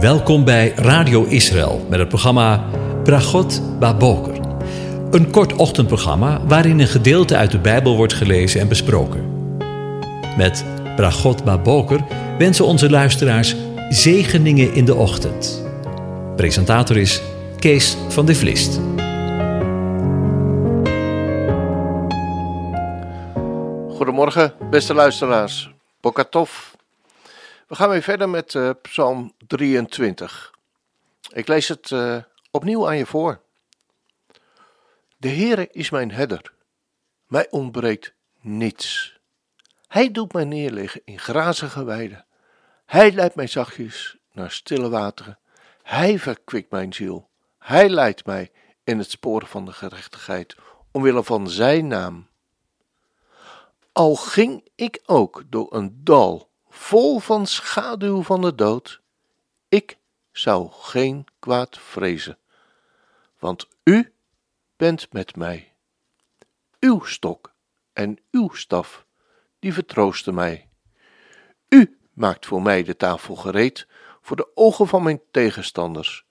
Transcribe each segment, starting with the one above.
Welkom bij Radio Israël met het programma Bragot Baboker. Een kort ochtendprogramma waarin een gedeelte uit de Bijbel wordt gelezen en besproken. Met Bragot Baboker wensen onze luisteraars zegeningen in de ochtend. Presentator is Kees van de Vlist. Goedemorgen, beste luisteraars. Bokatov. We gaan weer verder met uh, Psalm 23. Ik lees het uh, opnieuw aan je voor. De Heere is mijn herder. Mij ontbreekt niets. Hij doet mij neerliggen in grazige weiden. Hij leidt mij zachtjes naar stille wateren. Hij verkwikt mijn ziel. Hij leidt mij in het spoor van de gerechtigheid, omwille van zijn naam. Al ging ik ook door een dal vol van schaduw van de dood, ik zou geen kwaad vrezen, want u bent met mij. Uw stok en uw staf, die vertroosten mij. U maakt voor mij de tafel gereed voor de ogen van mijn tegenstanders.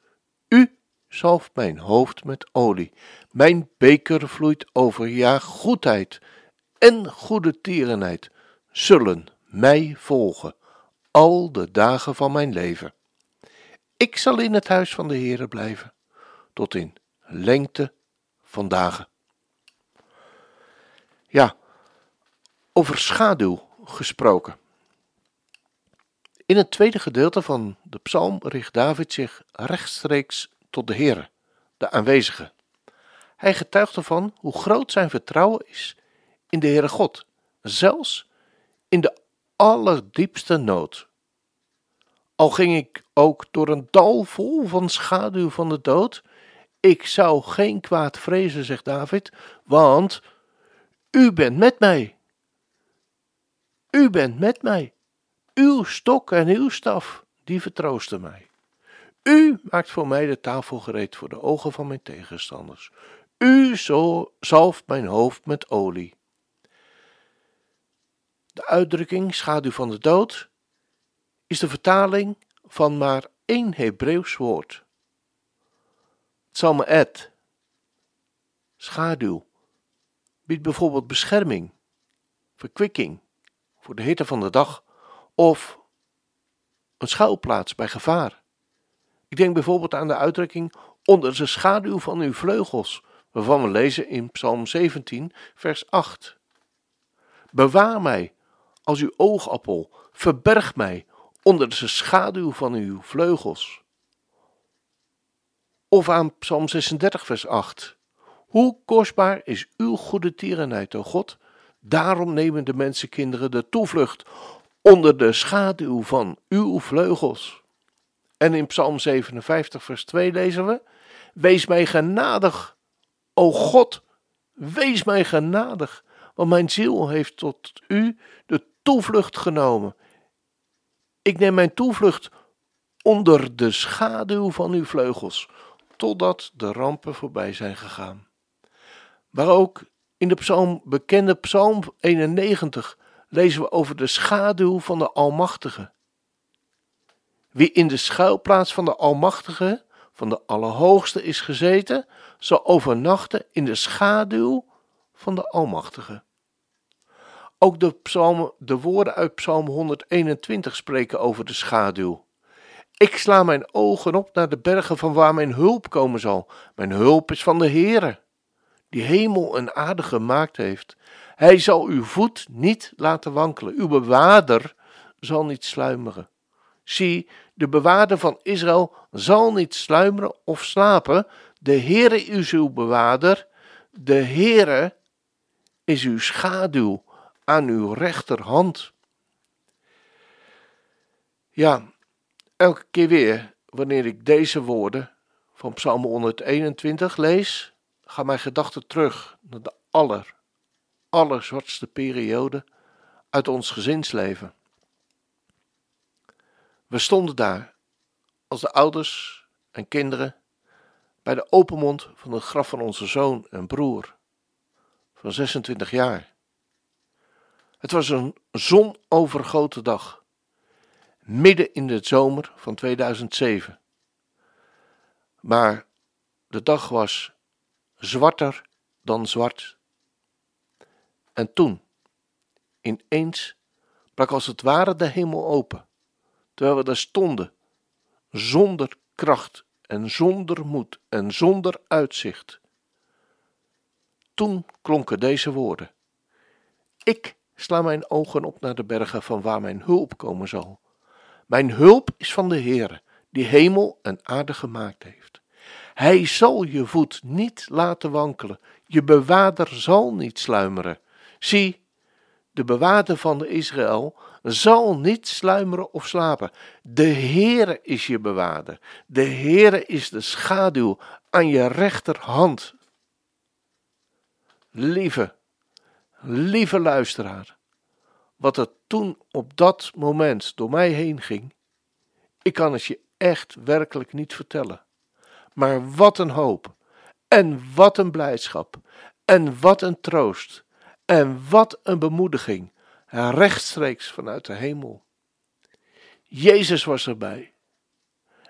U zalft mijn hoofd met olie. Mijn beker vloeit over. Ja, goedheid en goede tierenheid zullen mij volgen al de dagen van mijn leven. Ik zal in het huis van de Heere blijven tot in lengte van dagen. Ja, over schaduw gesproken. In het tweede gedeelte van de psalm richt David zich rechtstreeks tot de Heere, de aanwezige. Hij getuigt ervan hoe groot zijn vertrouwen is in de Heere God, zelfs in de allerdiepste nood. Al ging ik ook door een dal vol van schaduw van de dood, ik zou geen kwaad vrezen, zegt David, want u bent met mij. U bent met mij. Uw stok en uw staf, die vertroosten mij. U maakt voor mij de tafel gereed voor de ogen van mijn tegenstanders. U zalft mijn hoofd met olie. De uitdrukking schaduw van de dood is de vertaling van maar één Hebreeuws woord. Tsalmeet, schaduw, biedt bijvoorbeeld bescherming, verkwikking voor de hitte van de dag of een schuilplaats bij gevaar. Ik denk bijvoorbeeld aan de uitdrukking onder de schaduw van uw vleugels, waarvan we lezen in Psalm 17, vers 8. Bewaar mij als uw oogappel, verberg mij onder de schaduw van uw vleugels. Of aan Psalm 36, vers 8. Hoe kostbaar is uw goede tierenheid, o God? Daarom nemen de mensenkinderen de toevlucht onder de schaduw van uw vleugels. En in Psalm 57, vers 2 lezen we: Wees mij genadig, o God, wees mij genadig, want mijn ziel heeft tot u de toevlucht genomen. Ik neem mijn toevlucht onder de schaduw van uw vleugels, totdat de rampen voorbij zijn gegaan. Maar ook in de psalm, bekende Psalm 91 lezen we over de schaduw van de Almachtige. Wie in de schuilplaats van de Almachtige, van de Allerhoogste is gezeten, zal overnachten in de schaduw van de Almachtige. Ook de, de woorden uit Psalm 121 spreken over de schaduw. Ik sla mijn ogen op naar de bergen van waar mijn hulp komen zal. Mijn hulp is van de Heere, die hemel en aarde gemaakt heeft. Hij zal uw voet niet laten wankelen, uw bewaarder zal niet sluimeren. Zie, de bewaarder van Israël zal niet sluimeren of slapen. De Heere is uw bewaarder, de Heere is uw schaduw aan uw rechterhand. Ja, elke keer weer wanneer ik deze woorden van Psalm 121 lees, gaan mijn gedachten terug naar de aller, allerzwartste periode uit ons gezinsleven. We stonden daar als de ouders en kinderen bij de open mond van het graf van onze zoon en broer. van 26 jaar. Het was een zonovergoten dag, midden in de zomer van 2007. Maar de dag was zwarter dan zwart. En toen, ineens, brak als het ware de hemel open, terwijl we daar stonden, zonder kracht en zonder moed en zonder uitzicht. Toen klonken deze woorden: Ik sla mijn ogen op naar de bergen van waar mijn hulp komen zal. Mijn hulp is van de Heere, die hemel en aarde gemaakt heeft. Hij zal je voet niet laten wankelen, je bewaarder zal niet sluimeren. Zie, de bewaarder van Israël zal niet sluimeren of slapen. De Heere is je bewaarder. De Heere is de schaduw aan je rechterhand. Lieve, lieve luisteraar, wat er toen op dat moment door mij heen ging, ik kan het je echt werkelijk niet vertellen. Maar wat een hoop, en wat een blijdschap, en wat een troost, en wat een bemoediging, rechtstreeks vanuit de hemel. Jezus was erbij,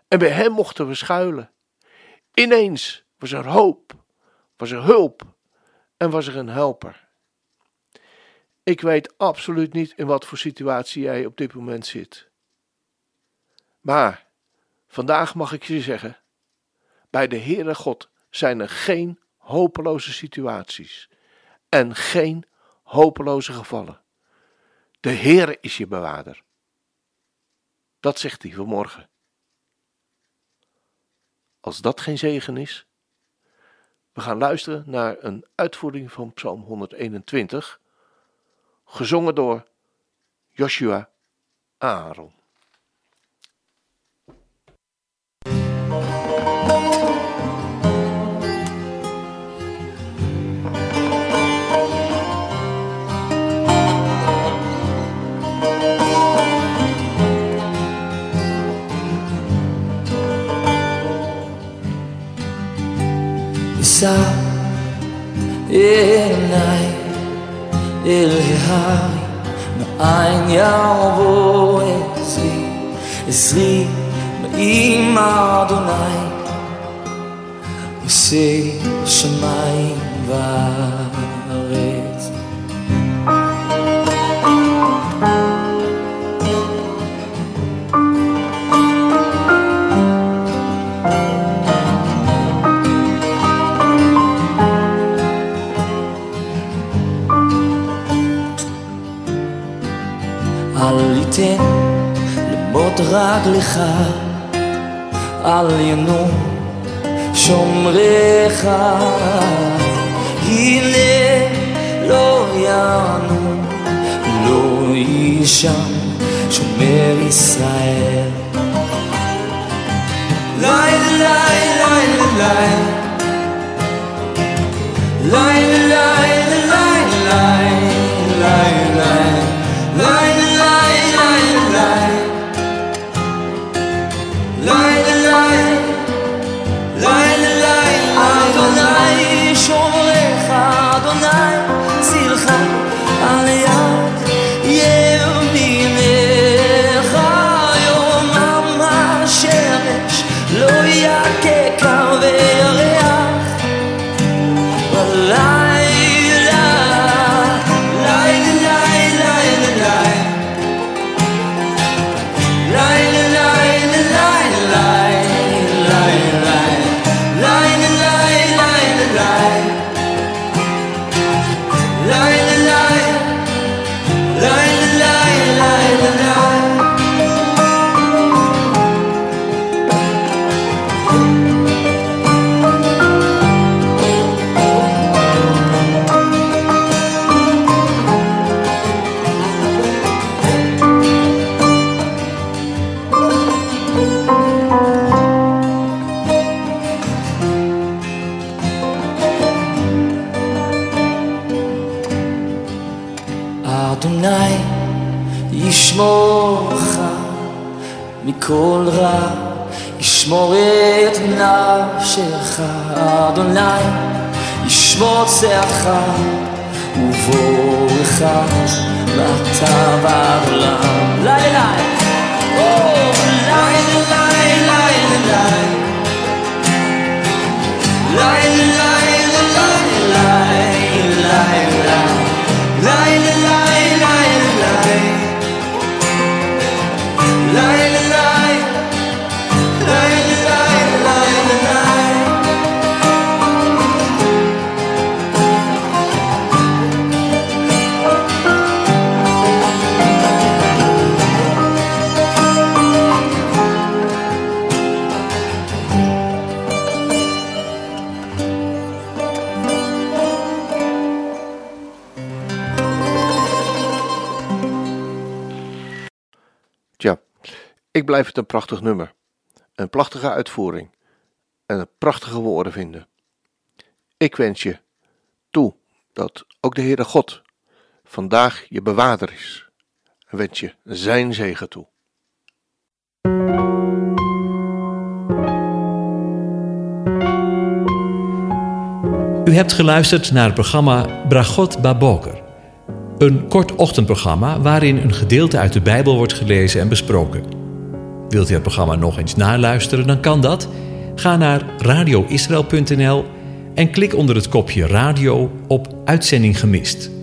en bij hem mochten we schuilen. Ineens was er hoop, was er hulp en was er een helper. Ik weet absoluut niet in wat voor situatie jij op dit moment zit. Maar vandaag mag ik je zeggen: bij de Heere God zijn er geen hopeloze situaties en geen hopeloze gevallen. De Heere is je bewaarder. Dat zegt hij vanmorgen. Als dat geen zegen is, we gaan luisteren naar een uitvoering van Psalm 121, gezongen door Joshua Aaron. אל ההר מאין יבוא עזרי עזרי מעם אדוני עושה שמיים וארץ ניתן למות רק לך, אל ינו שומריך. הנה לא יענו, לא יישן שומר ישראל. ישמורך מכל רע, ישמור את נפשך, אדוני ישמור ובוא אחד ואתה בעולם. לילה, לילה, לילה, לילה, ik blijf het een prachtig nummer. Een prachtige uitvoering. En een prachtige woorden vinden. Ik wens je toe dat ook de Heere God vandaag je bewaarder is. En wens je zijn zegen toe. U hebt geluisterd naar het programma Bragot Baboker. Een kort ochtendprogramma waarin een gedeelte uit de Bijbel wordt gelezen en besproken. Wilt u het programma nog eens naluisteren, dan kan dat. Ga naar radioisrael.nl en klik onder het kopje radio op Uitzending gemist.